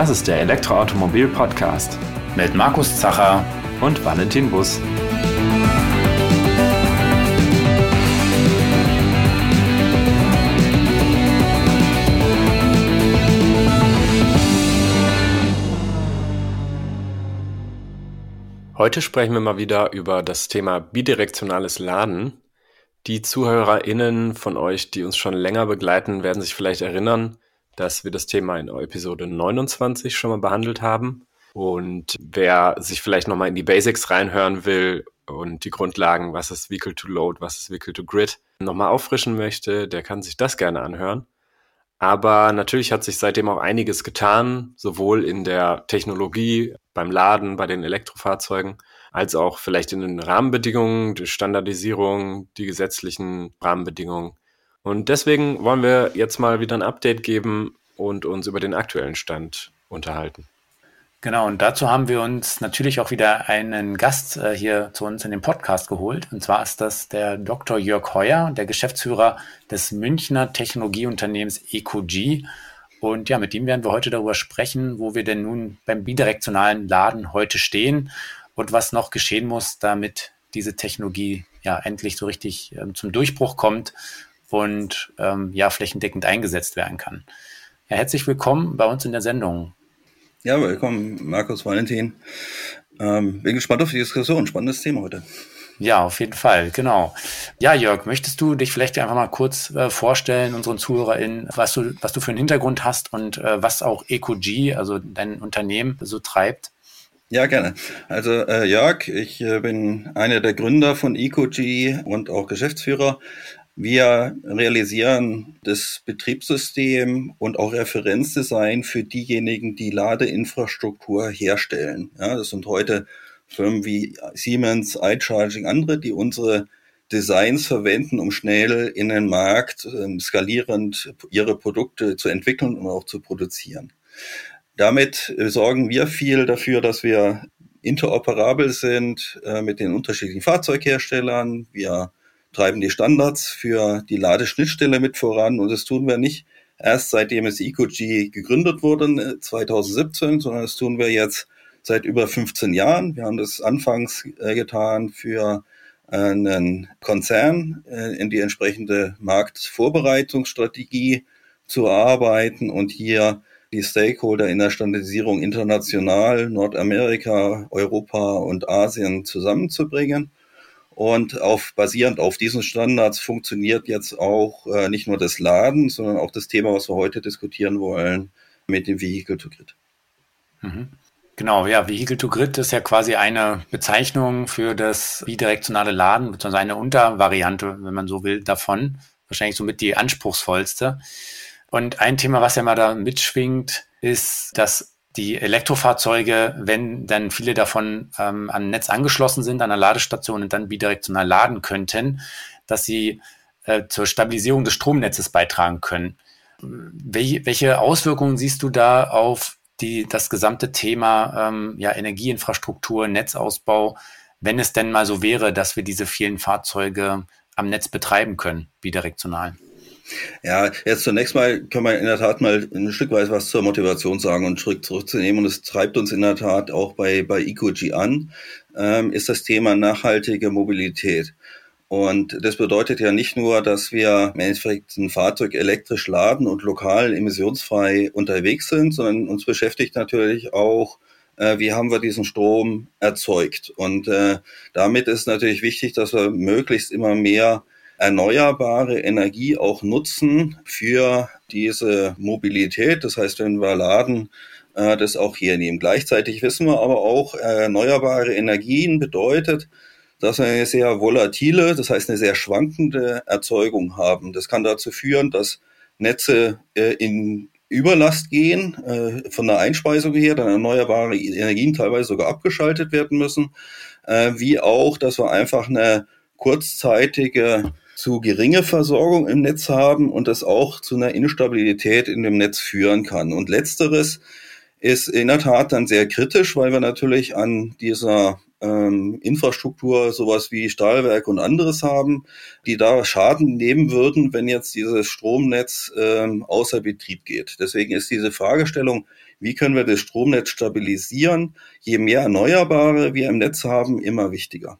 Das ist der Elektroautomobil-Podcast mit Markus Zacher und Valentin Bus. Heute sprechen wir mal wieder über das Thema bidirektionales Laden. Die ZuhörerInnen von euch, die uns schon länger begleiten, werden sich vielleicht erinnern, dass wir das Thema in Episode 29 schon mal behandelt haben. Und wer sich vielleicht nochmal in die Basics reinhören will und die Grundlagen, was ist Vehicle to Load, was ist Vehicle to Grid, nochmal auffrischen möchte, der kann sich das gerne anhören. Aber natürlich hat sich seitdem auch einiges getan, sowohl in der Technologie, beim Laden, bei den Elektrofahrzeugen, als auch vielleicht in den Rahmenbedingungen, die Standardisierung, die gesetzlichen Rahmenbedingungen. Und deswegen wollen wir jetzt mal wieder ein Update geben und uns über den aktuellen Stand unterhalten. Genau, und dazu haben wir uns natürlich auch wieder einen Gast äh, hier zu uns in den Podcast geholt. Und zwar ist das der Dr. Jörg Heuer, der Geschäftsführer des Münchner Technologieunternehmens EcoG. Und ja, mit ihm werden wir heute darüber sprechen, wo wir denn nun beim bidirektionalen Laden heute stehen und was noch geschehen muss, damit diese Technologie ja endlich so richtig ähm, zum Durchbruch kommt und ähm, ja flächendeckend eingesetzt werden kann. Ja, herzlich willkommen bei uns in der Sendung. Ja, willkommen, Markus Valentin. Ähm, bin gespannt auf die Diskussion. Spannendes Thema heute. Ja, auf jeden Fall, genau. Ja, Jörg, möchtest du dich vielleicht einfach mal kurz äh, vorstellen, unseren ZuhörerInnen, was du, was du für einen Hintergrund hast und äh, was auch EcoG, also dein Unternehmen, so treibt? Ja, gerne. Also äh, Jörg, ich äh, bin einer der Gründer von EcoG und auch Geschäftsführer. Wir realisieren das Betriebssystem und auch Referenzdesign für diejenigen, die Ladeinfrastruktur herstellen. Ja, das sind heute Firmen wie Siemens, iCharging, andere, die unsere Designs verwenden, um schnell in den Markt äh, skalierend ihre Produkte zu entwickeln und auch zu produzieren. Damit sorgen wir viel dafür, dass wir interoperabel sind äh, mit den unterschiedlichen Fahrzeugherstellern. Wir treiben die Standards für die Ladeschnittstelle mit voran und das tun wir nicht erst seitdem es EcoG gegründet wurde, 2017, äh, sondern das tun wir jetzt seit über 15 Jahren. Wir haben das anfangs äh, getan für einen Konzern äh, in die entsprechende Marktvorbereitungsstrategie zu arbeiten und hier die Stakeholder in der Standardisierung international, Nordamerika, Europa und Asien zusammenzubringen. Und auf, basierend auf diesen Standards funktioniert jetzt auch äh, nicht nur das Laden, sondern auch das Thema, was wir heute diskutieren wollen, mit dem Vehicle to Grid. Mhm. Genau, ja, Vehicle to Grid ist ja quasi eine Bezeichnung für das bidirektionale Laden, beziehungsweise eine Untervariante, wenn man so will, davon. Wahrscheinlich somit die anspruchsvollste. Und ein Thema, was ja mal da mitschwingt, ist, dass die Elektrofahrzeuge, wenn dann viele davon ähm, an Netz angeschlossen sind, an der Ladestation und dann bidirektional laden könnten, dass sie äh, zur Stabilisierung des Stromnetzes beitragen können. Wel welche Auswirkungen siehst du da auf die, das gesamte Thema ähm, ja, Energieinfrastruktur, Netzausbau, wenn es denn mal so wäre, dass wir diese vielen Fahrzeuge am Netz betreiben können, bidirektional? Ja, jetzt zunächst mal können wir in der Tat mal ein Stück weit was zur Motivation sagen und Schritt zurückzunehmen. Und es treibt uns in der Tat auch bei, bei EcoG an, ähm, ist das Thema nachhaltige Mobilität. Und das bedeutet ja nicht nur, dass wir im Endeffekt ein Fahrzeug elektrisch laden und lokal emissionsfrei unterwegs sind, sondern uns beschäftigt natürlich auch, äh, wie haben wir diesen Strom erzeugt. Und äh, damit ist natürlich wichtig, dass wir möglichst immer mehr erneuerbare Energie auch nutzen für diese Mobilität. Das heißt, wenn wir laden, äh, das auch hier nehmen. Gleichzeitig wissen wir aber auch, erneuerbare Energien bedeutet, dass wir eine sehr volatile, das heißt eine sehr schwankende Erzeugung haben. Das kann dazu führen, dass Netze äh, in Überlast gehen, äh, von der Einspeisung her, dann erneuerbare Energien teilweise sogar abgeschaltet werden müssen, wie auch, dass wir einfach eine kurzzeitige zu geringe Versorgung im Netz haben und das auch zu einer Instabilität in dem Netz führen kann. Und letzteres ist in der Tat dann sehr kritisch, weil wir natürlich an dieser ähm, Infrastruktur sowas wie Stahlwerk und anderes haben, die da Schaden nehmen würden, wenn jetzt dieses Stromnetz ähm, außer Betrieb geht. Deswegen ist diese Fragestellung, wie können wir das Stromnetz stabilisieren. Je mehr Erneuerbare wir im Netz haben, immer wichtiger.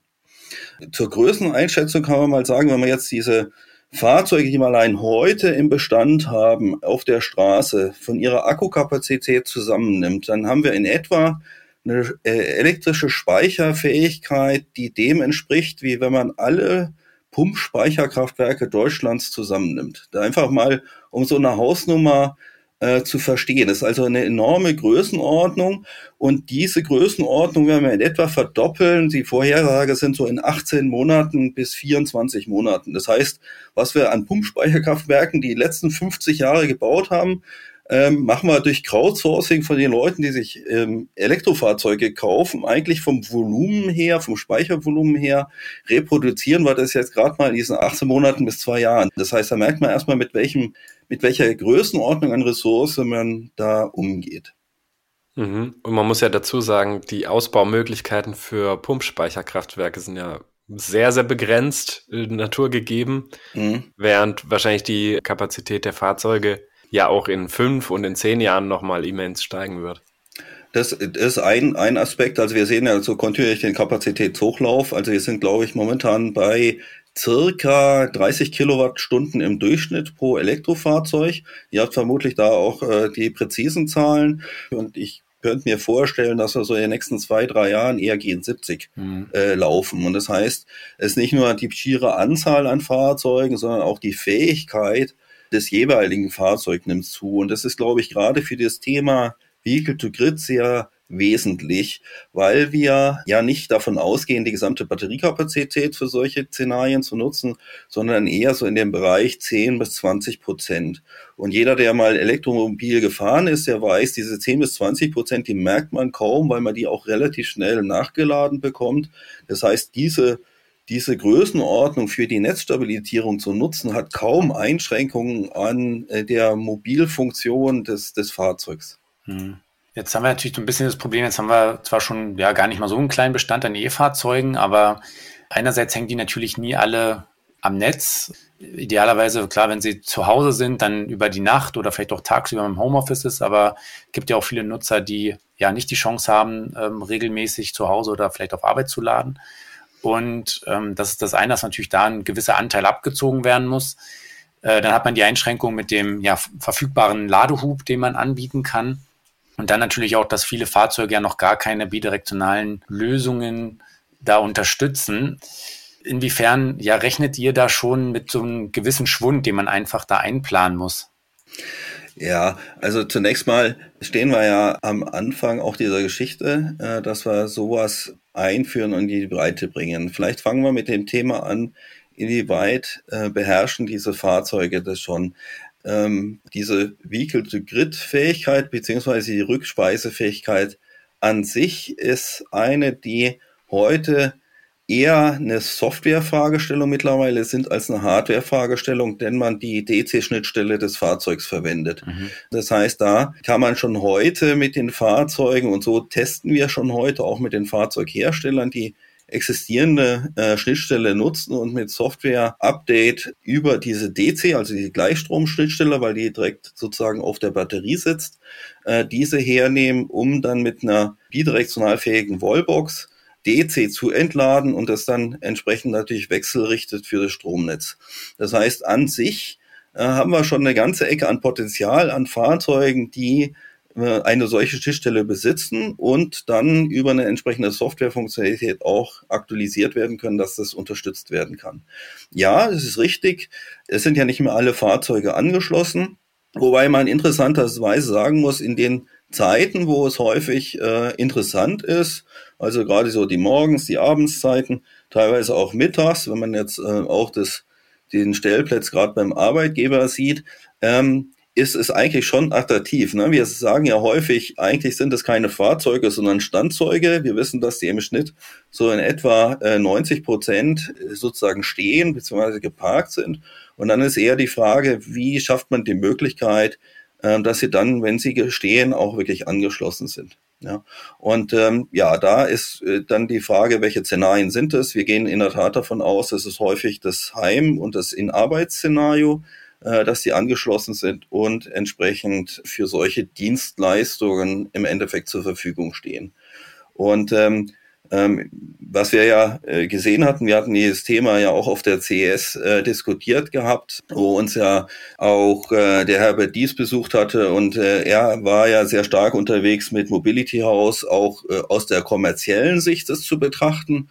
Zur Größeneinschätzung kann man mal sagen, wenn man jetzt diese Fahrzeuge, die wir allein heute im Bestand haben, auf der Straße von ihrer Akkukapazität zusammennimmt, dann haben wir in etwa eine äh, elektrische Speicherfähigkeit, die dem entspricht, wie wenn man alle Pumpspeicherkraftwerke Deutschlands zusammennimmt. Da einfach mal um so eine Hausnummer äh, zu verstehen. Das ist also eine enorme Größenordnung und diese Größenordnung werden wir in etwa verdoppeln. Die Vorhersage sind so in 18 Monaten bis 24 Monaten. Das heißt, was wir an Pumpspeicherkraftwerken die letzten 50 Jahre gebaut haben, ähm, machen wir durch Crowdsourcing von den Leuten, die sich ähm, Elektrofahrzeuge kaufen, eigentlich vom Volumen her, vom Speichervolumen her, reproduzieren wir das jetzt gerade mal in diesen 18 Monaten bis zwei Jahren. Das heißt, da merkt man erstmal, mit welchem, mit welcher Größenordnung an Ressource man da umgeht. Mhm. Und man muss ja dazu sagen, die Ausbaumöglichkeiten für Pumpspeicherkraftwerke sind ja sehr, sehr begrenzt äh, naturgegeben, mhm. während wahrscheinlich die Kapazität der Fahrzeuge ja auch in fünf und in zehn Jahren nochmal immens steigen wird. Das ist ein, ein Aspekt. Also wir sehen ja so kontinuierlich den Kapazitätshochlauf. Also wir sind, glaube ich, momentan bei circa 30 Kilowattstunden im Durchschnitt pro Elektrofahrzeug. Ihr habt vermutlich da auch äh, die präzisen Zahlen. Und ich könnte mir vorstellen, dass wir so in den nächsten zwei, drei Jahren eher gegen 70 mhm. äh, laufen. Und das heißt, es ist nicht nur die schiere Anzahl an Fahrzeugen, sondern auch die Fähigkeit, des jeweiligen Fahrzeugs nimmt zu. Und das ist, glaube ich, gerade für das Thema Vehicle to Grid sehr wesentlich, weil wir ja nicht davon ausgehen, die gesamte Batteriekapazität für solche Szenarien zu nutzen, sondern eher so in dem Bereich 10 bis 20 Prozent. Und jeder, der mal Elektromobil gefahren ist, der weiß, diese 10 bis 20 Prozent, die merkt man kaum, weil man die auch relativ schnell nachgeladen bekommt. Das heißt, diese diese Größenordnung für die Netzstabilisierung zu nutzen, hat kaum Einschränkungen an äh, der Mobilfunktion des, des Fahrzeugs. Hm. Jetzt haben wir natürlich so ein bisschen das Problem, jetzt haben wir zwar schon ja gar nicht mal so einen kleinen Bestand an E-Fahrzeugen, aber einerseits hängen die natürlich nie alle am Netz. Idealerweise, klar, wenn sie zu Hause sind, dann über die Nacht oder vielleicht auch tagsüber im Homeoffice ist, aber es gibt ja auch viele Nutzer, die ja nicht die Chance haben, ähm, regelmäßig zu Hause oder vielleicht auf Arbeit zu laden. Und ähm, das ist das eine, dass natürlich da ein gewisser Anteil abgezogen werden muss. Äh, dann hat man die Einschränkung mit dem ja, verfügbaren Ladehub, den man anbieten kann. Und dann natürlich auch, dass viele Fahrzeuge ja noch gar keine bidirektionalen Lösungen da unterstützen. Inwiefern ja rechnet ihr da schon mit so einem gewissen Schwund, den man einfach da einplanen muss? Ja, also zunächst mal stehen wir ja am Anfang auch dieser Geschichte, äh, dass wir sowas einführen und in die Breite bringen. Vielleicht fangen wir mit dem Thema an, inwieweit äh, beherrschen diese Fahrzeuge das schon. Ähm, diese Vehicle-to-Grid-Fähigkeit beziehungsweise die Rückspeisefähigkeit an sich ist eine, die heute eher eine Software-Fragestellung mittlerweile sind als eine Hardware-Fragestellung, denn man die DC-Schnittstelle des Fahrzeugs verwendet. Mhm. Das heißt, da kann man schon heute mit den Fahrzeugen und so testen wir schon heute auch mit den Fahrzeugherstellern die existierende äh, Schnittstelle nutzen und mit Software-Update über diese DC, also die Gleichstrom-Schnittstelle, weil die direkt sozusagen auf der Batterie sitzt, äh, diese hernehmen, um dann mit einer bidirektional fähigen Wallbox DC zu entladen und das dann entsprechend natürlich wechselrichtet für das Stromnetz. Das heißt, an sich äh, haben wir schon eine ganze Ecke an Potenzial an Fahrzeugen, die äh, eine solche Schnittstelle besitzen und dann über eine entsprechende Softwarefunktionalität auch aktualisiert werden können, dass das unterstützt werden kann. Ja, es ist richtig. Es sind ja nicht mehr alle Fahrzeuge angeschlossen. Wobei man interessanterweise sagen muss, in den Zeiten, wo es häufig äh, interessant ist, also gerade so die Morgens, die Abendszeiten, teilweise auch mittags, wenn man jetzt äh, auch das, den Stellplatz gerade beim Arbeitgeber sieht, ähm, ist es eigentlich schon attraktiv. Ne? Wir sagen ja häufig, eigentlich sind es keine Fahrzeuge, sondern Standzeuge. Wir wissen, dass die im Schnitt so in etwa äh, 90 Prozent sozusagen stehen bzw. geparkt sind. Und dann ist eher die Frage, wie schafft man die Möglichkeit, äh, dass sie dann, wenn sie stehen, auch wirklich angeschlossen sind. Ja, und ähm, ja, da ist äh, dann die Frage, welche Szenarien sind es? Wir gehen in der Tat davon aus, dass es häufig das Heim- und das In-Arbeitsszenario äh, dass die angeschlossen sind und entsprechend für solche Dienstleistungen im Endeffekt zur Verfügung stehen. Und ähm, ähm, was wir ja äh, gesehen hatten, wir hatten dieses Thema ja auch auf der CES äh, diskutiert gehabt, wo uns ja auch äh, der Herbert Dies besucht hatte und äh, er war ja sehr stark unterwegs mit Mobility House, auch äh, aus der kommerziellen Sicht das zu betrachten.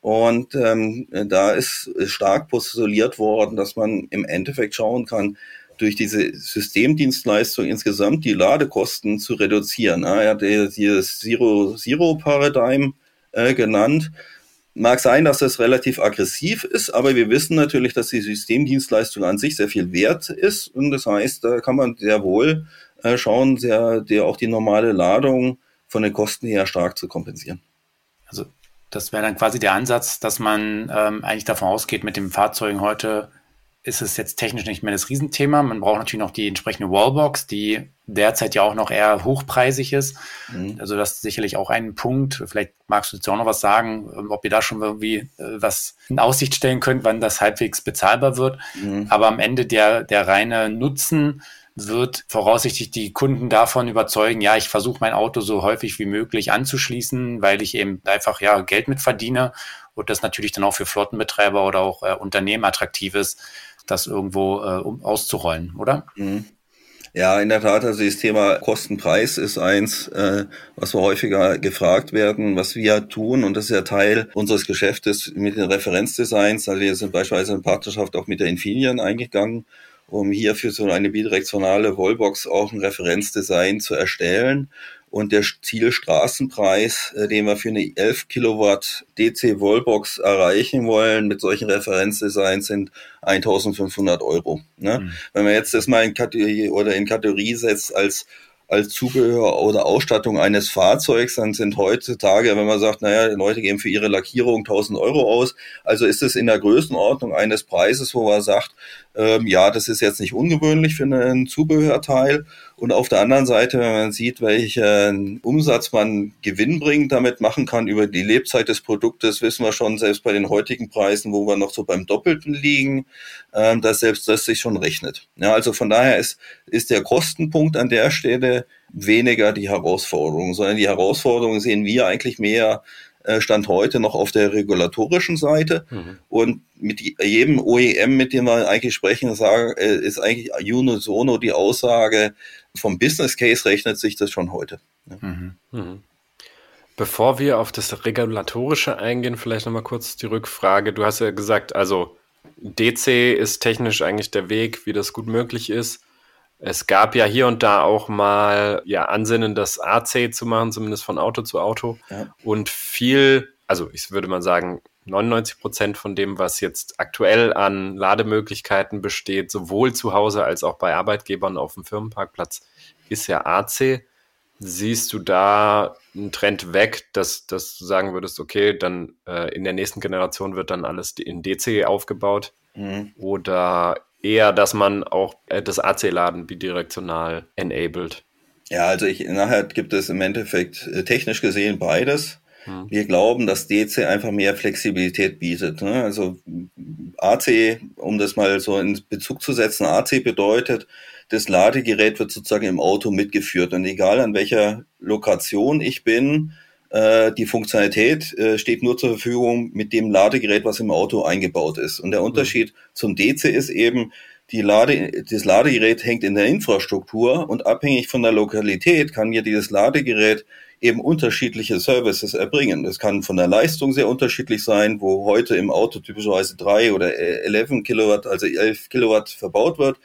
Und ähm, da ist, ist stark postuliert worden, dass man im Endeffekt schauen kann, durch diese Systemdienstleistung insgesamt die Ladekosten zu reduzieren. Er hat dieses Zero-Zero-Paradigm äh, genannt. Mag sein, dass das relativ aggressiv ist, aber wir wissen natürlich, dass die Systemdienstleistung an sich sehr viel wert ist. Und das heißt, da kann man sehr wohl äh, schauen, sehr, der auch die normale Ladung von den Kosten her stark zu kompensieren. Also das wäre dann quasi der Ansatz, dass man ähm, eigentlich davon ausgeht, mit den Fahrzeugen heute ist es jetzt technisch nicht mehr das Riesenthema. Man braucht natürlich noch die entsprechende Wallbox, die derzeit ja auch noch eher hochpreisig ist. Mhm. Also das ist sicherlich auch ein Punkt. Vielleicht magst du dazu auch noch was sagen, ob ihr da schon irgendwie äh, was in Aussicht stellen könnt, wann das halbwegs bezahlbar wird. Mhm. Aber am Ende der, der reine Nutzen wird voraussichtlich die Kunden davon überzeugen, ja, ich versuche mein Auto so häufig wie möglich anzuschließen, weil ich eben einfach ja Geld mit verdiene und das natürlich dann auch für Flottenbetreiber oder auch äh, Unternehmen attraktiv ist, das irgendwo äh, um, auszurollen, oder? Mhm. Ja, in der Tat, also das Thema Kostenpreis ist eins, äh, was wir häufiger gefragt werden, was wir tun. Und das ist ja Teil unseres Geschäftes mit den Referenzdesigns. Also wir sind beispielsweise in Partnerschaft auch mit der Infineon eingegangen um hier für so eine bidirektionale Wallbox auch ein Referenzdesign zu erstellen. Und der Zielstraßenpreis, äh, den wir für eine 11 Kilowatt DC Wallbox erreichen wollen mit solchen Referenzdesigns sind 1500 Euro. Ne? Mhm. Wenn man jetzt das mal in Kategorie oder in Kategorie setzt als als Zubehör oder Ausstattung eines Fahrzeugs, dann sind heutzutage, wenn man sagt, naja, die Leute geben für ihre Lackierung 1000 Euro aus, also ist es in der Größenordnung eines Preises, wo man sagt, ähm, ja, das ist jetzt nicht ungewöhnlich für einen Zubehörteil. Und auf der anderen Seite, wenn man sieht, welchen Umsatz man gewinnbringend damit machen kann über die Lebzeit des Produktes, wissen wir schon, selbst bei den heutigen Preisen, wo wir noch so beim Doppelten liegen, ähm, dass selbst das sich schon rechnet. Ja, also von daher ist, ist der Kostenpunkt an der Stelle weniger die Herausforderung, sondern die Herausforderung sehen wir eigentlich mehr äh, Stand heute noch auf der regulatorischen Seite. Mhm. Und mit jedem OEM, mit dem wir eigentlich sprechen, äh, ist eigentlich unisono die Aussage, vom Business Case rechnet sich das schon heute. Mhm. Mhm. Bevor wir auf das Regulatorische eingehen, vielleicht nochmal kurz die Rückfrage. Du hast ja gesagt, also DC ist technisch eigentlich der Weg, wie das gut möglich ist. Es gab ja hier und da auch mal ja, Ansinnen, das AC zu machen, zumindest von Auto zu Auto. Ja. Und viel, also ich würde mal sagen, 99 Prozent von dem, was jetzt aktuell an Lademöglichkeiten besteht, sowohl zu Hause als auch bei Arbeitgebern auf dem Firmenparkplatz, ist ja AC. Siehst du da einen Trend weg, dass, dass du sagen würdest, okay, dann äh, in der nächsten Generation wird dann alles in DC aufgebaut? Mhm. Oder eher, dass man auch äh, das AC-Laden bidirektional enabled. Ja, also ich, nachher gibt es im Endeffekt äh, technisch gesehen beides. Hm. Wir glauben, dass DC einfach mehr Flexibilität bietet. Ne? Also AC, um das mal so in Bezug zu setzen, AC bedeutet, das Ladegerät wird sozusagen im Auto mitgeführt. Und egal an welcher Lokation ich bin, äh, die Funktionalität äh, steht nur zur Verfügung mit dem Ladegerät, was im Auto eingebaut ist. Und der. Unterschied mhm. zum DC ist eben, die Lade, das Ladegerät hängt in der Infrastruktur und abhängig von der Lokalität kann mir dieses Ladegerät eben unterschiedliche Services erbringen. Das kann von der Leistung sehr unterschiedlich sein, wo heute im Auto typischerweise drei oder 11 Kilowatt, also 11 Kilowatt verbaut wird.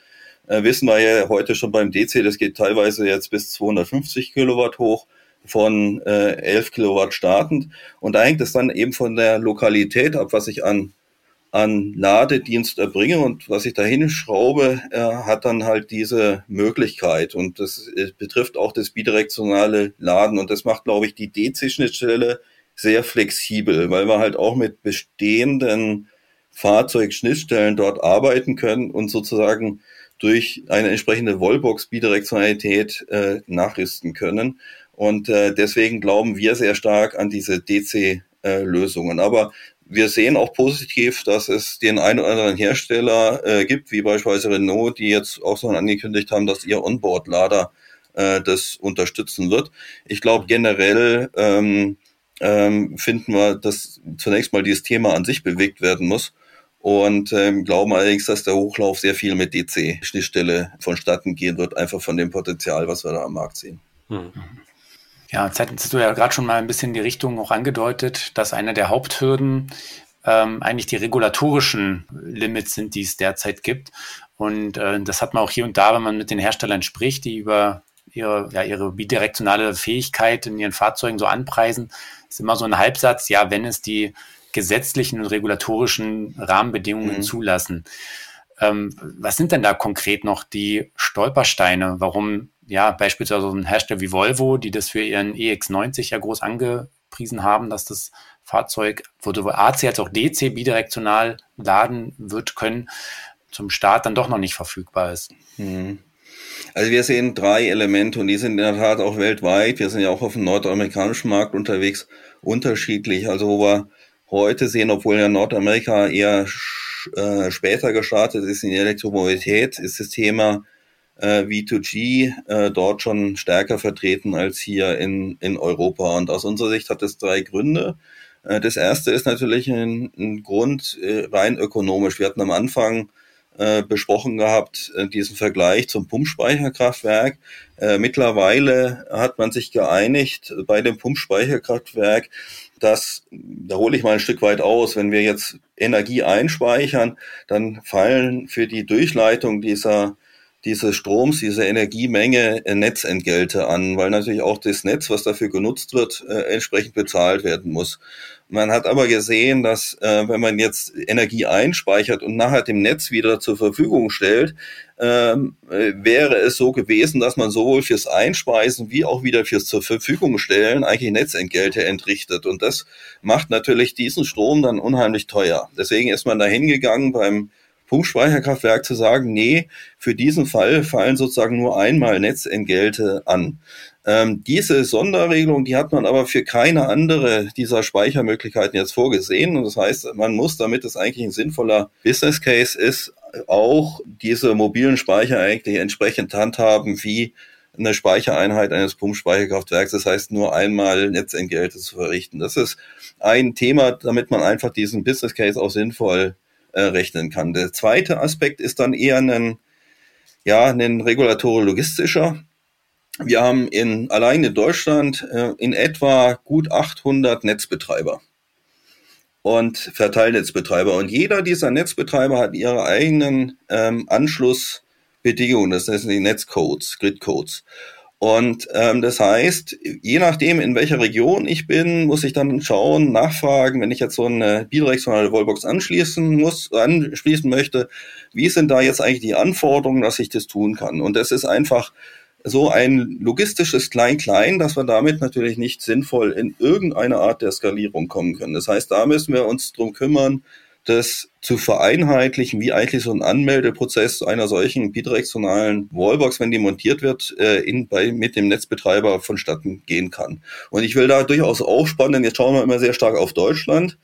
Äh, wissen wir ja heute schon beim DC, das geht teilweise jetzt bis 250 Kilowatt hoch von äh, 11 Kilowatt startend. Und da hängt es dann eben von der Lokalität ab, was ich an, an Ladedienst erbringe und was ich dahin schraube, äh, hat dann halt diese Möglichkeit. Und das äh, betrifft auch das bidirektionale Laden. Und das macht, glaube ich, die DC-Schnittstelle sehr flexibel, weil wir halt auch mit bestehenden Fahrzeugschnittstellen dort arbeiten können und sozusagen durch eine entsprechende Wallbox-Bidirektionalität äh, nachrüsten können. Und äh, deswegen glauben wir sehr stark an diese DC-Lösungen. Aber wir sehen auch positiv, dass es den einen oder anderen Hersteller äh, gibt, wie beispielsweise Renault, die jetzt auch schon angekündigt haben, dass ihr Onboard-Lader äh, das unterstützen wird. Ich glaube generell ähm, ähm, finden wir, dass zunächst mal dieses Thema an sich bewegt werden muss und ähm, glauben allerdings, dass der Hochlauf sehr viel mit DC-Schnittstelle vonstatten gehen wird, einfach von dem Potenzial, was wir da am Markt sehen. Hm. Ja, jetzt hattest du ja gerade schon mal ein bisschen die Richtung auch angedeutet, dass eine der Haupthürden ähm, eigentlich die regulatorischen Limits sind, die es derzeit gibt. Und äh, das hat man auch hier und da, wenn man mit den Herstellern spricht, die über ihre, ja, ihre bidirektionale Fähigkeit in ihren Fahrzeugen so anpreisen, ist immer so ein Halbsatz, ja, wenn es die gesetzlichen und regulatorischen Rahmenbedingungen mhm. zulassen. Ähm, was sind denn da konkret noch die Stolpersteine, warum ja beispielsweise so ein Hersteller wie Volvo, die das für ihren EX90 ja groß angepriesen haben, dass das Fahrzeug, wo sowohl AC als auch DC bidirektional laden wird können, zum Start dann doch noch nicht verfügbar ist. Mhm. Also wir sehen drei Elemente und die sind in der Tat auch weltweit. Wir sind ja auch auf dem nordamerikanischen Markt unterwegs, unterschiedlich. Also wo wir heute sehen, obwohl ja Nordamerika eher äh, später gestartet ist in die Elektromobilität, ist das Thema äh, V2G äh, dort schon stärker vertreten als hier in, in Europa. Und aus unserer Sicht hat es drei Gründe. Äh, das erste ist natürlich ein, ein Grund äh, rein ökonomisch. Wir hatten am Anfang äh, besprochen gehabt, diesen Vergleich zum Pumpspeicherkraftwerk. Mittlerweile hat man sich geeinigt bei dem Pumpspeicherkraftwerk, dass, da hole ich mal ein Stück weit aus, wenn wir jetzt Energie einspeichern, dann fallen für die Durchleitung dieser dieses Stroms, diese Energiemenge äh, Netzentgelte an, weil natürlich auch das Netz, was dafür genutzt wird, äh, entsprechend bezahlt werden muss. Man hat aber gesehen, dass äh, wenn man jetzt Energie einspeichert und nachher dem Netz wieder zur Verfügung stellt, ähm, äh, wäre es so gewesen, dass man sowohl fürs Einspeisen wie auch wieder fürs zur Verfügung stellen eigentlich Netzentgelte entrichtet. Und das macht natürlich diesen Strom dann unheimlich teuer. Deswegen ist man da hingegangen beim Pumpspeicherkraftwerk zu sagen, nee, für diesen Fall fallen sozusagen nur einmal Netzentgelte an. Ähm, diese Sonderregelung, die hat man aber für keine andere dieser Speichermöglichkeiten jetzt vorgesehen. Und das heißt, man muss, damit es eigentlich ein sinnvoller Business Case ist, auch diese mobilen Speicher eigentlich entsprechend handhaben wie eine Speichereinheit eines Pumpspeicherkraftwerks. Das heißt, nur einmal Netzentgelte zu verrichten. Das ist ein Thema, damit man einfach diesen Business Case auch sinnvoll äh, rechnen kann. Der zweite Aspekt ist dann eher ein, ja, ein regulatorisch-logistischer. Wir haben in, allein in Deutschland äh, in etwa gut 800 Netzbetreiber und Verteilnetzbetreiber. Und jeder dieser Netzbetreiber hat ihre eigenen ähm, Anschlussbedingungen, das sind die Netzcodes, Gridcodes. Und ähm, das heißt, je nachdem, in welcher Region ich bin, muss ich dann schauen, nachfragen, wenn ich jetzt so eine bidirektionale Wallbox anschließen muss, anschließen möchte, wie sind da jetzt eigentlich die Anforderungen, dass ich das tun kann? Und das ist einfach so ein logistisches Klein-Klein, dass wir damit natürlich nicht sinnvoll in irgendeine Art der Skalierung kommen können. Das heißt, da müssen wir uns drum kümmern, das zu vereinheitlichen, wie eigentlich so ein Anmeldeprozess einer solchen bidirektionalen Wallbox, wenn die montiert wird, äh, in, bei, mit dem Netzbetreiber vonstatten gehen kann. Und ich will da durchaus aufspannen, jetzt schauen wir immer sehr stark auf Deutschland.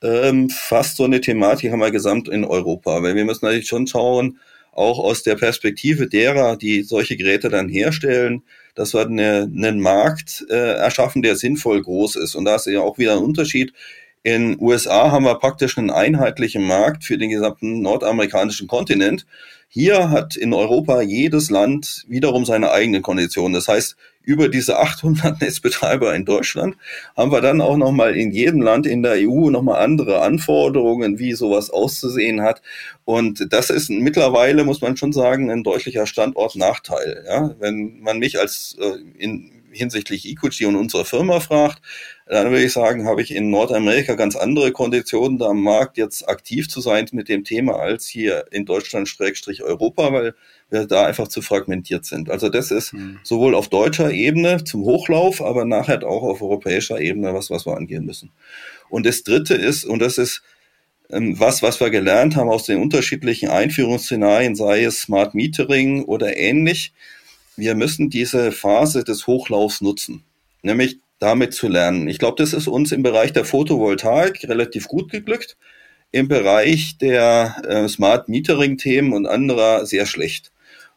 Ähm, fast so eine Thematik haben wir gesamt in Europa, weil wir müssen natürlich schon schauen, auch aus der Perspektive derer, die solche Geräte dann herstellen, dass wir eine, einen Markt äh, erschaffen, der sinnvoll groß ist. Und da ist ja auch wieder ein Unterschied. In USA haben wir praktisch einen einheitlichen Markt für den gesamten nordamerikanischen Kontinent. Hier hat in Europa jedes Land wiederum seine eigenen Konditionen. Das heißt, über diese 800 Netzbetreiber in Deutschland haben wir dann auch nochmal in jedem Land in der EU nochmal andere Anforderungen, wie sowas auszusehen hat. Und das ist mittlerweile, muss man schon sagen, ein deutlicher Standortnachteil. Ja? Wenn man mich als äh, in, hinsichtlich EQG und unserer Firma fragt, dann würde ich sagen, habe ich in Nordamerika ganz andere Konditionen, da am Markt jetzt aktiv zu sein mit dem Thema als hier in Deutschland Schrägstrich Europa, weil wir da einfach zu fragmentiert sind. Also das ist mhm. sowohl auf deutscher Ebene zum Hochlauf, aber nachher auch auf europäischer Ebene was, was wir angehen müssen. Und das dritte ist, und das ist ähm, was, was wir gelernt haben aus den unterschiedlichen Einführungsszenarien, sei es Smart Metering oder ähnlich, wir müssen diese Phase des Hochlaufs nutzen. Nämlich damit zu lernen. Ich glaube, das ist uns im Bereich der Photovoltaik relativ gut geglückt, im Bereich der äh, Smart Metering-Themen und anderer sehr schlecht.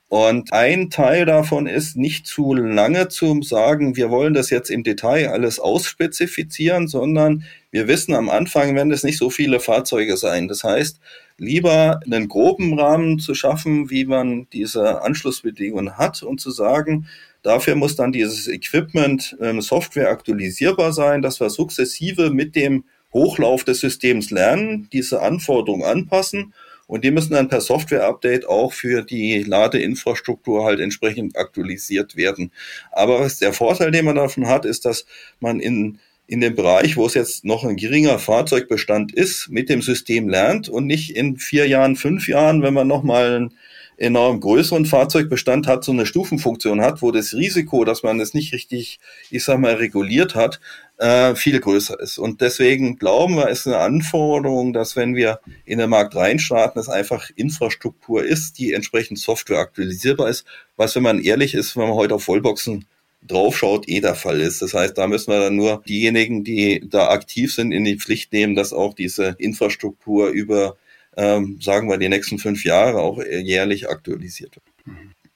Und ein Teil davon ist nicht zu lange zu sagen, wir wollen das jetzt im Detail alles ausspezifizieren, sondern wir wissen am Anfang, werden es nicht so viele Fahrzeuge sein. Das heißt, lieber einen groben Rahmen zu schaffen, wie man diese Anschlussbedingungen hat und zu sagen, dafür muss dann dieses Equipment ähm, Software aktualisierbar sein, dass wir sukzessive mit dem Hochlauf des Systems lernen, diese Anforderungen anpassen und die müssen dann per Software-Update auch für die Ladeinfrastruktur halt entsprechend aktualisiert werden. Aber der Vorteil, den man davon hat, ist, dass man in in dem Bereich, wo es jetzt noch ein geringer Fahrzeugbestand ist, mit dem System lernt und nicht in vier Jahren, fünf Jahren, wenn man nochmal einen enorm größeren Fahrzeugbestand hat, so eine Stufenfunktion hat, wo das Risiko, dass man es nicht richtig, ich sag mal, reguliert hat, äh, viel größer ist. Und deswegen glauben wir, ist eine Anforderung, dass wenn wir in den Markt reinstarten, es einfach Infrastruktur ist, die entsprechend Software aktualisierbar ist, was, wenn man ehrlich ist, wenn man heute auf Vollboxen draufschaut, eh der Fall ist. Das heißt, da müssen wir dann nur diejenigen, die da aktiv sind, in die Pflicht nehmen, dass auch diese Infrastruktur über, ähm, sagen wir, die nächsten fünf Jahre auch jährlich aktualisiert wird.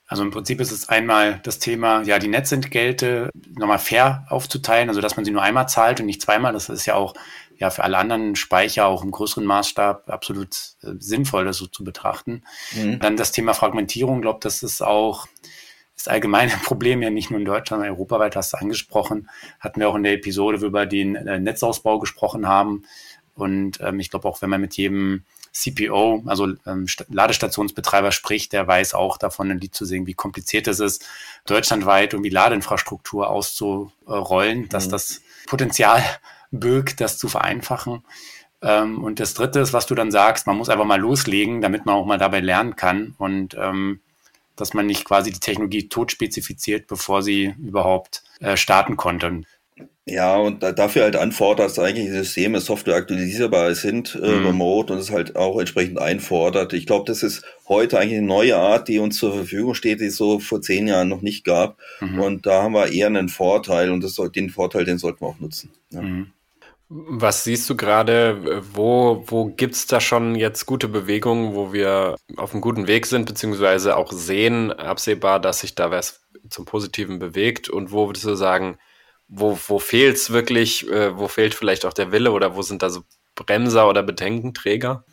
Also im Prinzip ist es einmal das Thema, ja, die Netzentgelte nochmal fair aufzuteilen, also dass man sie nur einmal zahlt und nicht zweimal. Das ist ja auch ja für alle anderen Speicher auch im größeren Maßstab absolut äh, sinnvoll, das so zu betrachten. Mhm. Dann das Thema Fragmentierung, glaube das ist auch ist allgemein ein Problem, ja nicht nur in Deutschland, sondern europaweit hast du angesprochen. Hatten wir auch in der Episode, wo wir über den äh, Netzausbau gesprochen haben. Und ähm, ich glaube auch, wenn man mit jedem CPO, also ähm, Ladestationsbetreiber spricht, der weiß auch davon, ein Lied zu singen, wie kompliziert es ist, deutschlandweit irgendwie Ladeinfrastruktur auszurollen, mhm. dass das Potenzial birgt, das zu vereinfachen. Ähm, und das Dritte ist, was du dann sagst, man muss einfach mal loslegen, damit man auch mal dabei lernen kann und ähm, dass man nicht quasi die Technologie tot spezifiziert, bevor sie überhaupt äh, starten konnte. Ja, und da, dafür halt anfordert, dass eigentlich Systeme Software aktualisierbar sind, äh, mhm. remote und es halt auch entsprechend einfordert. Ich glaube, das ist heute eigentlich eine neue Art, die uns zur Verfügung steht, die es so vor zehn Jahren noch nicht gab. Mhm. Und da haben wir eher einen Vorteil und das, den Vorteil, den sollten wir auch nutzen. Ja. Mhm. Was siehst du gerade, wo, wo gibt's da schon jetzt gute Bewegungen, wo wir auf einem guten Weg sind, beziehungsweise auch sehen, absehbar, dass sich da was zum Positiven bewegt? Und wo würdest du sagen, wo, wo fehlt's wirklich, äh, wo fehlt vielleicht auch der Wille oder wo sind da so Bremser oder Bedenkenträger?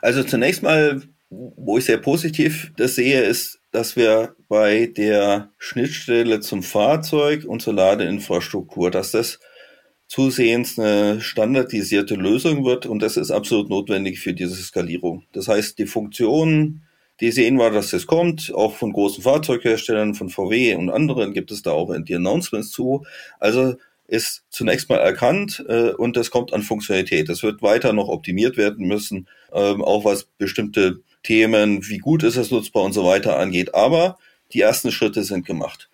Also zunächst mal, wo ich sehr positiv das sehe, ist, dass wir bei der Schnittstelle zum Fahrzeug und zur Ladeinfrastruktur, dass das zusehends eine standardisierte Lösung wird und das ist absolut notwendig für diese Skalierung. Das heißt, die Funktionen, die sehen wir, dass das kommt, auch von großen Fahrzeugherstellern, von VW und anderen gibt es da auch die Announcements zu. Also ist zunächst mal erkannt äh, und das kommt an Funktionalität. Das wird weiter noch optimiert werden müssen, ähm, auch was bestimmte Themen, wie gut ist es nutzbar und so weiter angeht. Aber die ersten Schritte sind gemacht.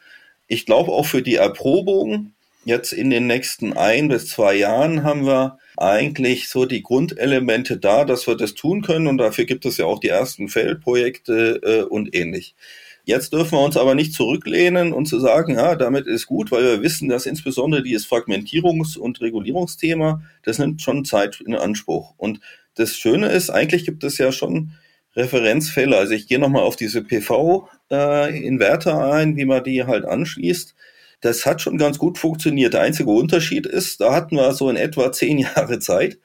Ich glaube auch für die Erprobung jetzt in den nächsten ein bis zwei Jahren haben wir eigentlich so die Grundelemente da, dass wir das tun können und dafür gibt es ja auch die ersten Feldprojekte äh, und ähnlich. Jetzt dürfen wir uns aber nicht zurücklehnen und zu sagen, ja, damit ist gut, weil wir wissen, dass insbesondere dieses Fragmentierungs- und Regulierungsthema, das nimmt schon Zeit in Anspruch. Und das Schöne ist, eigentlich gibt es ja schon Referenzfälle. Also ich gehe nochmal auf diese PV-Inverter äh, ein, wie man die halt anschließt. Das hat schon ganz gut funktioniert. Der einzige Unterschied ist, da hatten wir so in etwa zehn Jahre Zeit.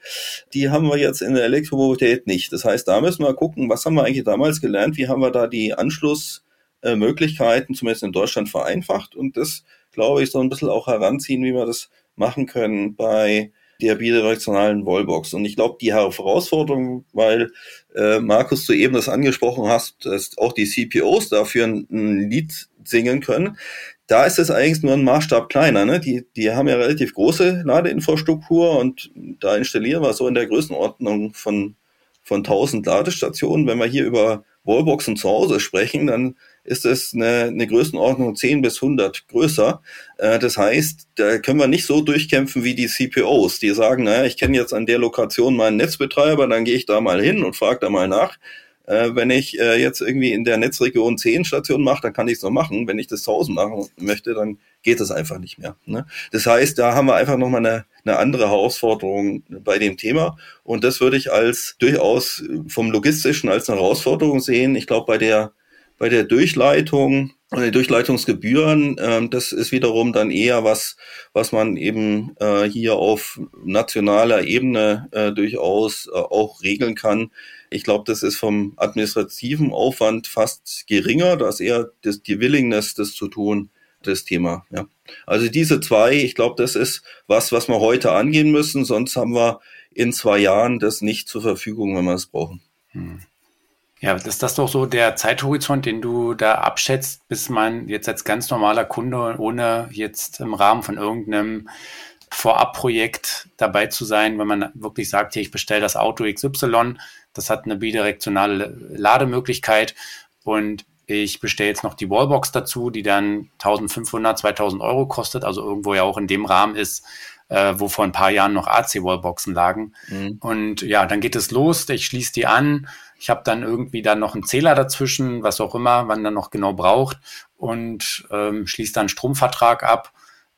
Die haben wir jetzt in der Elektromobilität nicht. Das heißt, da müssen wir gucken, was haben wir eigentlich damals gelernt? Wie haben wir da die Anschlussmöglichkeiten, zumindest in Deutschland, vereinfacht? Und das, glaube ich, so ein bisschen auch heranziehen, wie wir das machen können bei der bidirektionalen Wallbox. Und ich glaube, die Herausforderung, weil äh, Markus, du eben das angesprochen hast, dass auch die CPOs dafür ein, ein Lied singen können, da ist es eigentlich nur ein Maßstab kleiner. Ne? Die, die haben ja relativ große Ladeinfrastruktur und da installieren wir so in der Größenordnung von, von 1000 Ladestationen. Wenn wir hier über Wallboxen zu Hause sprechen, dann ist es eine, eine Größenordnung 10 bis 100 größer. Äh, das heißt, da können wir nicht so durchkämpfen wie die CPOs, die sagen, naja, ich kenne jetzt an der Lokation meinen Netzbetreiber, dann gehe ich da mal hin und frage da mal nach. Äh, wenn ich äh, jetzt irgendwie in der Netzregion 10 Stationen mache, dann kann ich es noch machen. Wenn ich das 1000 machen möchte, dann geht das einfach nicht mehr. Ne? Das heißt, da haben wir einfach nochmal eine, eine andere Herausforderung bei dem Thema. Und das würde ich als durchaus vom Logistischen als eine Herausforderung sehen. Ich glaube, bei der, bei der Durchleitung, die Durchleitungsgebühren, äh, das ist wiederum dann eher was, was man eben äh, hier auf nationaler Ebene äh, durchaus äh, auch regeln kann. Ich glaube, das ist vom administrativen Aufwand fast geringer, dass eher das, die Willingness, das zu tun, das Thema. Ja. Also diese zwei, ich glaube, das ist was, was wir heute angehen müssen, sonst haben wir in zwei Jahren das nicht zur Verfügung, wenn wir es brauchen. Hm. Ja, ist das doch so der Zeithorizont, den du da abschätzt, bis man jetzt als ganz normaler Kunde, ohne jetzt im Rahmen von irgendeinem Vorabprojekt dabei zu sein, wenn man wirklich sagt, hier, ich bestelle das Auto XY, das hat eine bidirektionale Lademöglichkeit. Und ich bestelle jetzt noch die Wallbox dazu, die dann 1500, 2000 Euro kostet, also irgendwo ja auch in dem Rahmen ist, äh, wo vor ein paar Jahren noch AC-Wallboxen lagen. Mhm. Und ja, dann geht es los, ich schließe die an, ich habe dann irgendwie dann noch einen Zähler dazwischen, was auch immer man dann noch genau braucht. Und ähm, schließe dann einen Stromvertrag ab,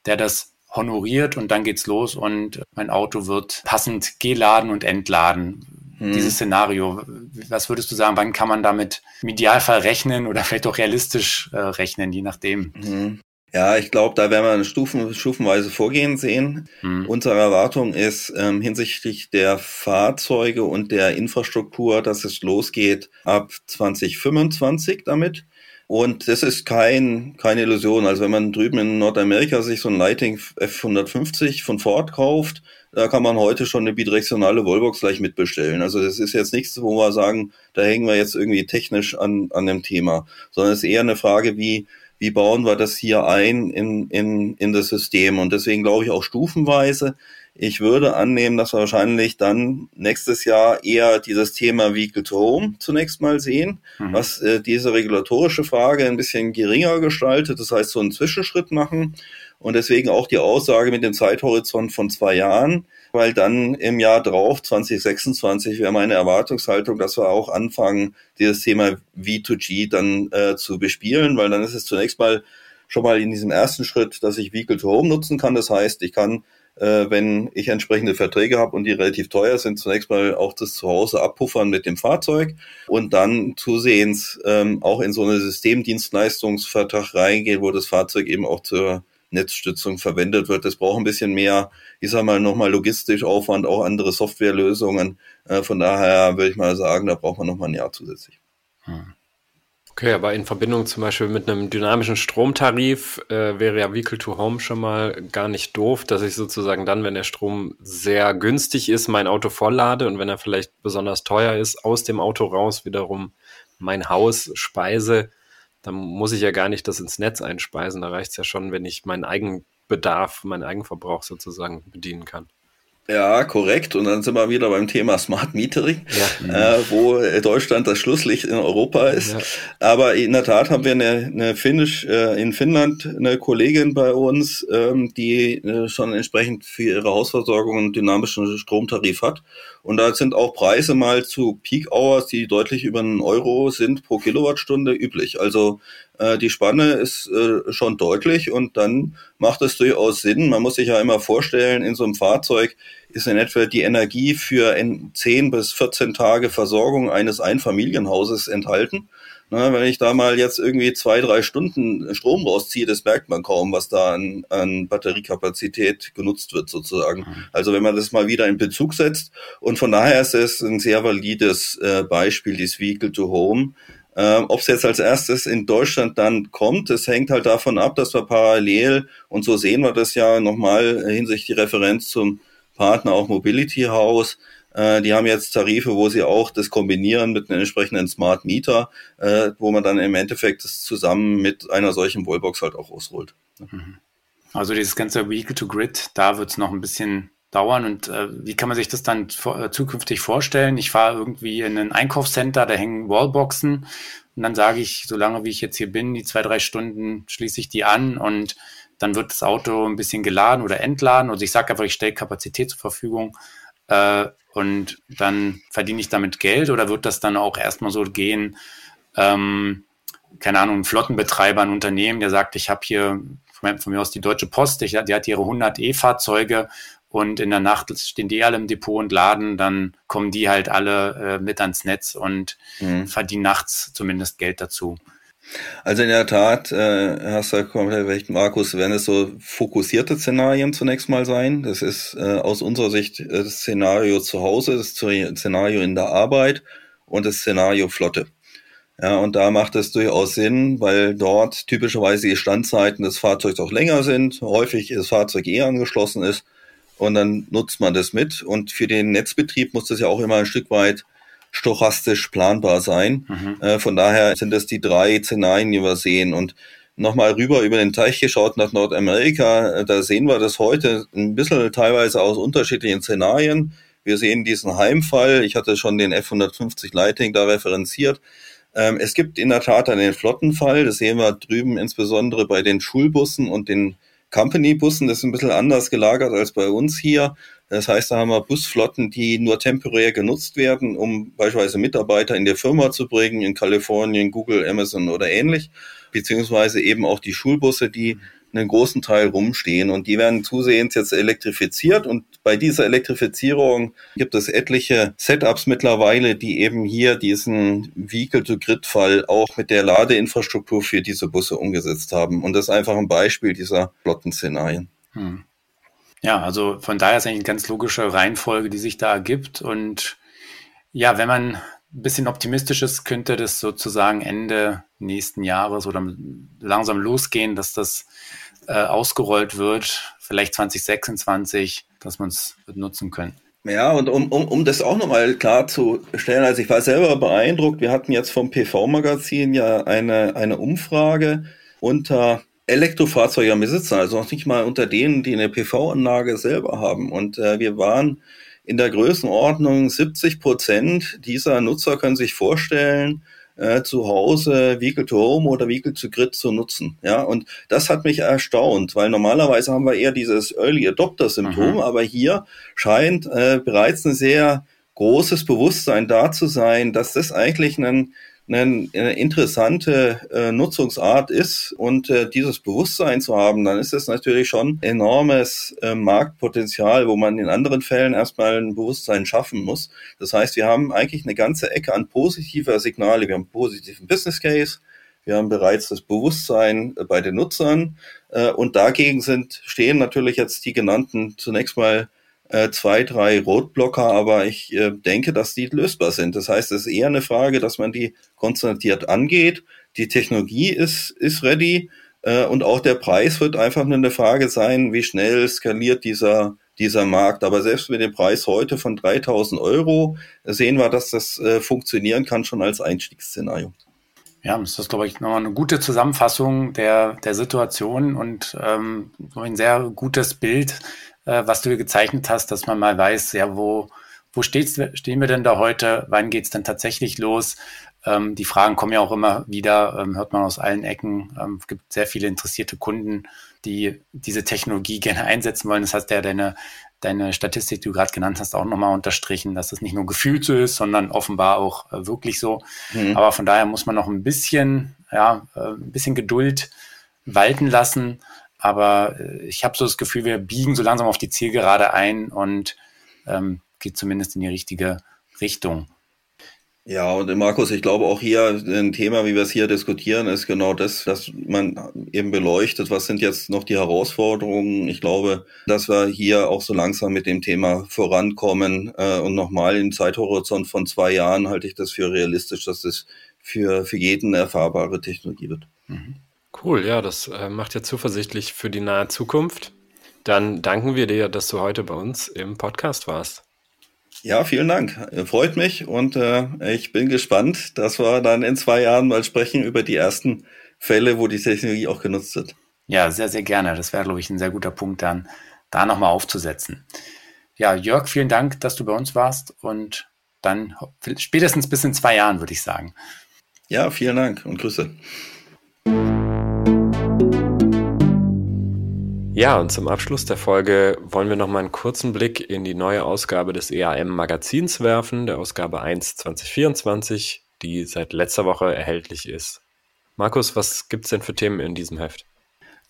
der das honoriert. Und dann geht's los. Und mein Auto wird passend geladen und entladen hm. dieses Szenario. Was würdest du sagen, wann kann man damit im Idealfall rechnen oder vielleicht auch realistisch äh, rechnen, je nachdem? Hm. Ja, ich glaube, da werden wir Stufen, stufenweise Vorgehen sehen. Hm. Unsere Erwartung ist ähm, hinsichtlich der Fahrzeuge und der Infrastruktur, dass es losgeht ab 2025 damit. Und das ist kein, keine Illusion. Also wenn man drüben in Nordamerika sich so ein Lighting F150 von Ford kauft, da kann man heute schon eine bidirektionale Wallbox gleich mitbestellen. Also das ist jetzt nichts, wo wir sagen, da hängen wir jetzt irgendwie technisch an, an dem Thema, sondern es ist eher eine Frage, wie, wie bauen wir das hier ein in, in, in das System. Und deswegen glaube ich auch stufenweise. Ich würde annehmen, dass wir wahrscheinlich dann nächstes Jahr eher dieses Thema Vehicle to Home zunächst mal sehen, mhm. was äh, diese regulatorische Frage ein bisschen geringer gestaltet. Das heißt, so einen Zwischenschritt machen und deswegen auch die Aussage mit dem Zeithorizont von zwei Jahren, weil dann im Jahr drauf, 2026, wäre meine Erwartungshaltung, dass wir auch anfangen, dieses Thema V2G dann äh, zu bespielen, weil dann ist es zunächst mal schon mal in diesem ersten Schritt, dass ich Vehicle to Home nutzen kann. Das heißt, ich kann äh, wenn ich entsprechende Verträge habe und die relativ teuer sind, zunächst mal auch das Zuhause abpuffern mit dem Fahrzeug und dann zusehends ähm, auch in so eine Systemdienstleistungsvertrag reingehen, wo das Fahrzeug eben auch zur Netzstützung verwendet wird. Das braucht ein bisschen mehr, ich sag mal, nochmal logistisch Aufwand, auch andere Softwarelösungen. Äh, von daher würde ich mal sagen, da braucht man nochmal ein Jahr zusätzlich. Hm. Okay, aber in Verbindung zum Beispiel mit einem dynamischen Stromtarif äh, wäre ja Vehicle to Home schon mal gar nicht doof, dass ich sozusagen dann, wenn der Strom sehr günstig ist, mein Auto volllade und wenn er vielleicht besonders teuer ist, aus dem Auto raus wiederum mein Haus speise dann muss ich ja gar nicht das ins Netz einspeisen. Da reicht es ja schon, wenn ich meinen Eigenbedarf, meinen Eigenverbrauch sozusagen bedienen kann. Ja, korrekt. Und dann sind wir wieder beim Thema Smart Metering, ja. äh, wo Deutschland das Schlusslicht in Europa ist. Ja. Aber in der Tat haben wir eine, eine Finnisch, äh, in Finnland eine Kollegin bei uns, ähm, die äh, schon entsprechend für ihre Hausversorgung einen dynamischen Stromtarif hat. Und da sind auch Preise mal zu Peak Hours, die deutlich über einen Euro sind pro Kilowattstunde üblich. Also äh, die Spanne ist äh, schon deutlich und dann macht es durchaus Sinn. Man muss sich ja immer vorstellen, in so einem Fahrzeug ist in etwa die Energie für 10 bis 14 Tage Versorgung eines Einfamilienhauses enthalten. Na, wenn ich da mal jetzt irgendwie zwei, drei Stunden Strom rausziehe, das merkt man kaum, was da an, an Batteriekapazität genutzt wird sozusagen. Also wenn man das mal wieder in Bezug setzt und von daher ist es ein sehr valides äh, Beispiel, dieses Vehicle to Home. Ähm, Ob es jetzt als erstes in Deutschland dann kommt, das hängt halt davon ab, dass wir parallel, und so sehen wir das ja nochmal hinsichtlich die Referenz zum Partner auch Mobility House, äh, die haben jetzt Tarife, wo sie auch das kombinieren mit einem entsprechenden Smart Meter, äh, wo man dann im Endeffekt das zusammen mit einer solchen Wallbox halt auch ausrollt. Mhm. Also dieses ganze Vehicle to Grid, da wird es noch ein bisschen dauern und äh, wie kann man sich das dann vor, äh, zukünftig vorstellen? Ich fahre irgendwie in ein Einkaufscenter, da hängen Wallboxen und dann sage ich, solange wie ich jetzt hier bin, die zwei, drei Stunden schließe ich die an und dann wird das Auto ein bisschen geladen oder entladen. Und ich sage einfach, ich stelle Kapazität zur Verfügung. Äh, und dann verdiene ich damit Geld oder wird das dann auch erstmal so gehen, ähm, keine Ahnung, ein Flottenbetreiber, ein Unternehmen, der sagt, ich habe hier von mir aus die Deutsche Post, die hat ihre 100 E-Fahrzeuge und in der Nacht stehen die alle im Depot und laden, dann kommen die halt alle äh, mit ans Netz und mhm. verdienen nachts zumindest Geld dazu. Also in der Tat, äh, hast du komplett recht, Markus, werden es so fokussierte Szenarien zunächst mal sein. Das ist äh, aus unserer Sicht das Szenario zu Hause, das Szenario in der Arbeit und das Szenario Flotte. Ja, und da macht es durchaus Sinn, weil dort typischerweise die Standzeiten des Fahrzeugs auch länger sind, häufig das Fahrzeug eher angeschlossen ist und dann nutzt man das mit. Und für den Netzbetrieb muss das ja auch immer ein Stück weit stochastisch planbar sein. Mhm. Äh, von daher sind das die drei Szenarien, die wir sehen. Und nochmal rüber über den Teich geschaut nach Nordamerika, äh, da sehen wir das heute ein bisschen teilweise aus unterschiedlichen Szenarien. Wir sehen diesen Heimfall. Ich hatte schon den F-150 Lighting da referenziert. Ähm, es gibt in der Tat einen Flottenfall. Das sehen wir drüben insbesondere bei den Schulbussen und den Company-Bussen. Das ist ein bisschen anders gelagert als bei uns hier. Das heißt, da haben wir Busflotten, die nur temporär genutzt werden, um beispielsweise Mitarbeiter in der Firma zu bringen, in Kalifornien, Google, Amazon oder ähnlich, beziehungsweise eben auch die Schulbusse, die einen großen Teil rumstehen und die werden zusehends jetzt elektrifiziert und bei dieser Elektrifizierung gibt es etliche Setups mittlerweile, die eben hier diesen Vehicle-to-Grid-Fall auch mit der Ladeinfrastruktur für diese Busse umgesetzt haben und das ist einfach ein Beispiel dieser Flottenszenarien. Hm. Ja, also von daher ist eigentlich eine ganz logische Reihenfolge, die sich da ergibt und ja, wenn man bisschen optimistisch ist, könnte das sozusagen Ende nächsten Jahres oder langsam losgehen, dass das äh, ausgerollt wird, vielleicht 2026, dass man es nutzen können. Ja, und um, um, um das auch nochmal klar zu stellen, also ich war selber beeindruckt, wir hatten jetzt vom PV-Magazin ja eine, eine Umfrage unter Elektrofahrzeugbesitzern, also noch nicht mal unter denen, die eine PV-Anlage selber haben. Und äh, wir waren in der Größenordnung 70 Prozent dieser Nutzer können sich vorstellen, äh, zu Hause Vehicle to Home oder Vehicle to Grid zu nutzen. Ja, und das hat mich erstaunt, weil normalerweise haben wir eher dieses Early Adopter Symptom, mhm. aber hier scheint äh, bereits ein sehr großes Bewusstsein da zu sein, dass das eigentlich ein eine, eine interessante äh, Nutzungsart ist und äh, dieses Bewusstsein zu haben, dann ist das natürlich schon enormes äh, Marktpotenzial, wo man in anderen Fällen erstmal ein Bewusstsein schaffen muss. Das heißt, wir haben eigentlich eine ganze Ecke an positiver Signale. Wir haben einen positiven Business Case, wir haben bereits das Bewusstsein äh, bei den Nutzern äh, und dagegen sind stehen natürlich jetzt die genannten zunächst mal äh, zwei, drei Rotblocker, aber ich äh, denke, dass die lösbar sind. Das heißt, es ist eher eine Frage, dass man die konzentriert angeht. Die Technologie ist, ist ready äh, und auch der Preis wird einfach nur eine Frage sein, wie schnell skaliert dieser dieser Markt. Aber selbst mit dem Preis heute von 3000 Euro sehen wir, dass das äh, funktionieren kann schon als Einstiegsszenario. Ja, das ist, glaube ich, nochmal eine gute Zusammenfassung der, der Situation und ähm, ein sehr gutes Bild äh, was du gezeichnet hast, dass man mal weiß, ja, wo, wo stehen wir denn da heute? Wann geht's denn tatsächlich los? Ähm, die Fragen kommen ja auch immer wieder, ähm, hört man aus allen Ecken. Ähm, es gibt sehr viele interessierte Kunden, die diese Technologie gerne einsetzen wollen. Das heißt, ja, deine, deine Statistik, die du gerade genannt hast, auch nochmal unterstrichen, dass es nicht nur gefühlt so ist, sondern offenbar auch äh, wirklich so. Mhm. Aber von daher muss man noch ein bisschen, ja, äh, ein bisschen Geduld walten lassen. Aber äh, ich habe so das Gefühl, wir biegen so langsam auf die Zielgerade ein und ähm, geht zumindest in die richtige Richtung. Ja, und Markus, ich glaube auch hier ein Thema, wie wir es hier diskutieren, ist genau das, dass man eben beleuchtet, was sind jetzt noch die Herausforderungen. Ich glaube, dass wir hier auch so langsam mit dem Thema vorankommen äh, und nochmal im Zeithorizont von zwei Jahren halte ich das für realistisch, dass das für, für jeden erfahrbare Technologie wird. Mhm. Cool, ja, das äh, macht ja zuversichtlich für die nahe Zukunft. Dann danken wir dir, dass du heute bei uns im Podcast warst. Ja, vielen Dank. Freut mich und äh, ich bin gespannt, dass wir dann in zwei Jahren mal sprechen über die ersten Fälle, wo die Technologie auch genutzt wird. Ja, sehr, sehr gerne. Das wäre, glaube ich, ein sehr guter Punkt dann, da nochmal aufzusetzen. Ja, Jörg, vielen Dank, dass du bei uns warst und dann spätestens bis in zwei Jahren, würde ich sagen. Ja, vielen Dank und Grüße. Ja, und zum Abschluss der Folge wollen wir noch mal einen kurzen Blick in die neue Ausgabe des EAM Magazins werfen, der Ausgabe 1 2024, die seit letzter Woche erhältlich ist. Markus, was gibt's denn für Themen in diesem Heft?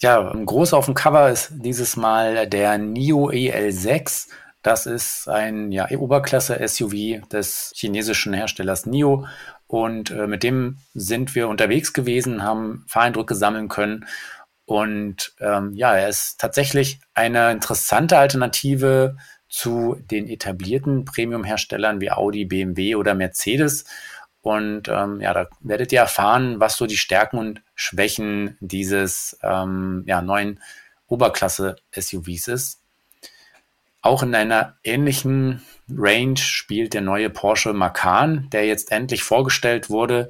Ja, groß auf dem Cover ist dieses Mal der NIO EL6. Das ist ein ja, Oberklasse-SUV des chinesischen Herstellers NIO. Und äh, mit dem sind wir unterwegs gewesen, haben Fahreindrücke sammeln können. Und ähm, ja, er ist tatsächlich eine interessante Alternative zu den etablierten Premium-Herstellern wie Audi, BMW oder Mercedes. Und ähm, ja, da werdet ihr erfahren, was so die Stärken und Schwächen dieses ähm, ja, neuen Oberklasse-SUVs ist. Auch in einer ähnlichen Range spielt der neue Porsche Macan, der jetzt endlich vorgestellt wurde,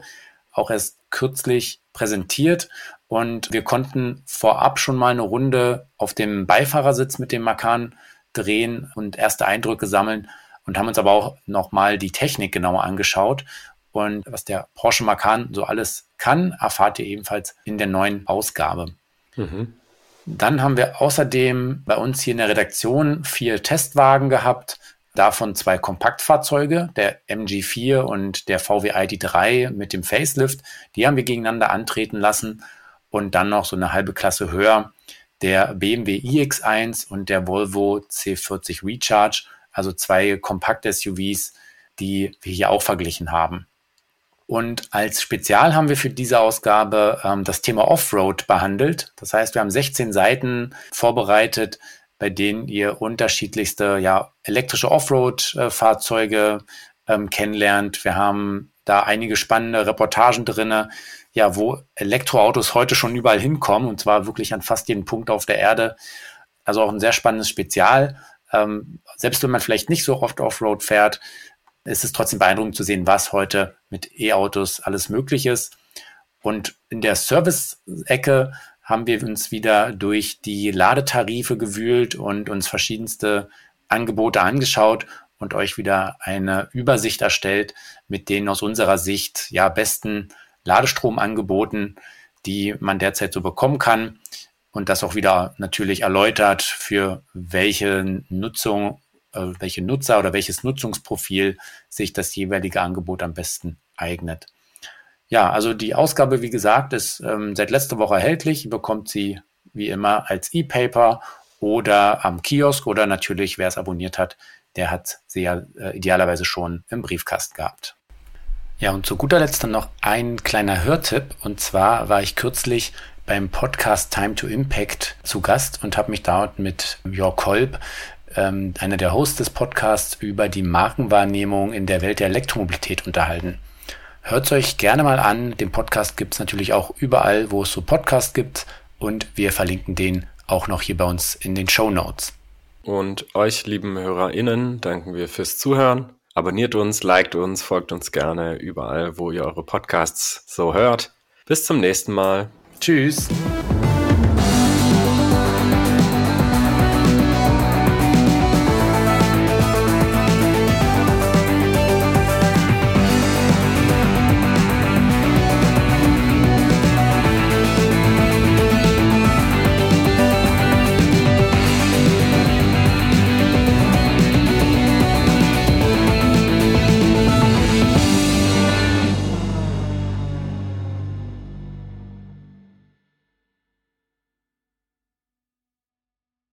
auch erst kürzlich präsentiert. Und wir konnten vorab schon mal eine Runde auf dem Beifahrersitz mit dem Macan drehen und erste Eindrücke sammeln und haben uns aber auch nochmal die Technik genauer angeschaut. Und was der Porsche Macan so alles kann, erfahrt ihr ebenfalls in der neuen Ausgabe. Mhm. Dann haben wir außerdem bei uns hier in der Redaktion vier Testwagen gehabt, davon zwei Kompaktfahrzeuge, der MG4 und der VW ID3 mit dem Facelift. Die haben wir gegeneinander antreten lassen und dann noch so eine halbe Klasse höher der BMW iX1 und der Volvo C40 Recharge, also zwei Kompakt-SUVs, die wir hier auch verglichen haben. Und als Spezial haben wir für diese Ausgabe ähm, das Thema Offroad behandelt. Das heißt, wir haben 16 Seiten vorbereitet, bei denen ihr unterschiedlichste ja, elektrische Offroad-Fahrzeuge ähm, kennenlernt. Wir haben da einige spannende Reportagen drinne, ja, wo Elektroautos heute schon überall hinkommen und zwar wirklich an fast jeden Punkt auf der Erde. Also auch ein sehr spannendes Spezial. Ähm, selbst wenn man vielleicht nicht so oft Offroad fährt, ist es trotzdem beeindruckend zu sehen, was heute mit E-Autos alles möglich ist. Und in der Service-Ecke haben wir uns wieder durch die Ladetarife gewühlt und uns verschiedenste Angebote angeschaut und euch wieder eine Übersicht erstellt mit den aus unserer Sicht ja besten Ladestromangeboten, die man derzeit so bekommen kann und das auch wieder natürlich erläutert, für welche Nutzung äh, welche Nutzer oder welches Nutzungsprofil sich das jeweilige Angebot am besten eignet. Ja, also die Ausgabe, wie gesagt, ist ähm, seit letzter Woche erhältlich. Ihr bekommt sie wie immer als E-Paper oder am Kiosk oder natürlich, wer es abonniert hat, der hat sie ja äh, idealerweise schon im Briefkasten gehabt. Ja, und zu guter Letzt dann noch ein kleiner Hörtipp. Und zwar war ich kürzlich beim Podcast Time to Impact zu Gast und habe mich dort mit Jörg Kolb ähm, einer der Hosts des Podcasts, über die Markenwahrnehmung in der Welt der Elektromobilität unterhalten. Hört es euch gerne mal an. Den Podcast gibt es natürlich auch überall, wo es so Podcasts gibt. Und wir verlinken den auch noch hier bei uns in den Show Notes. Und euch, lieben HörerInnen, danken wir fürs Zuhören. Abonniert uns, liked uns, folgt uns gerne überall, wo ihr eure Podcasts so hört. Bis zum nächsten Mal. Tschüss.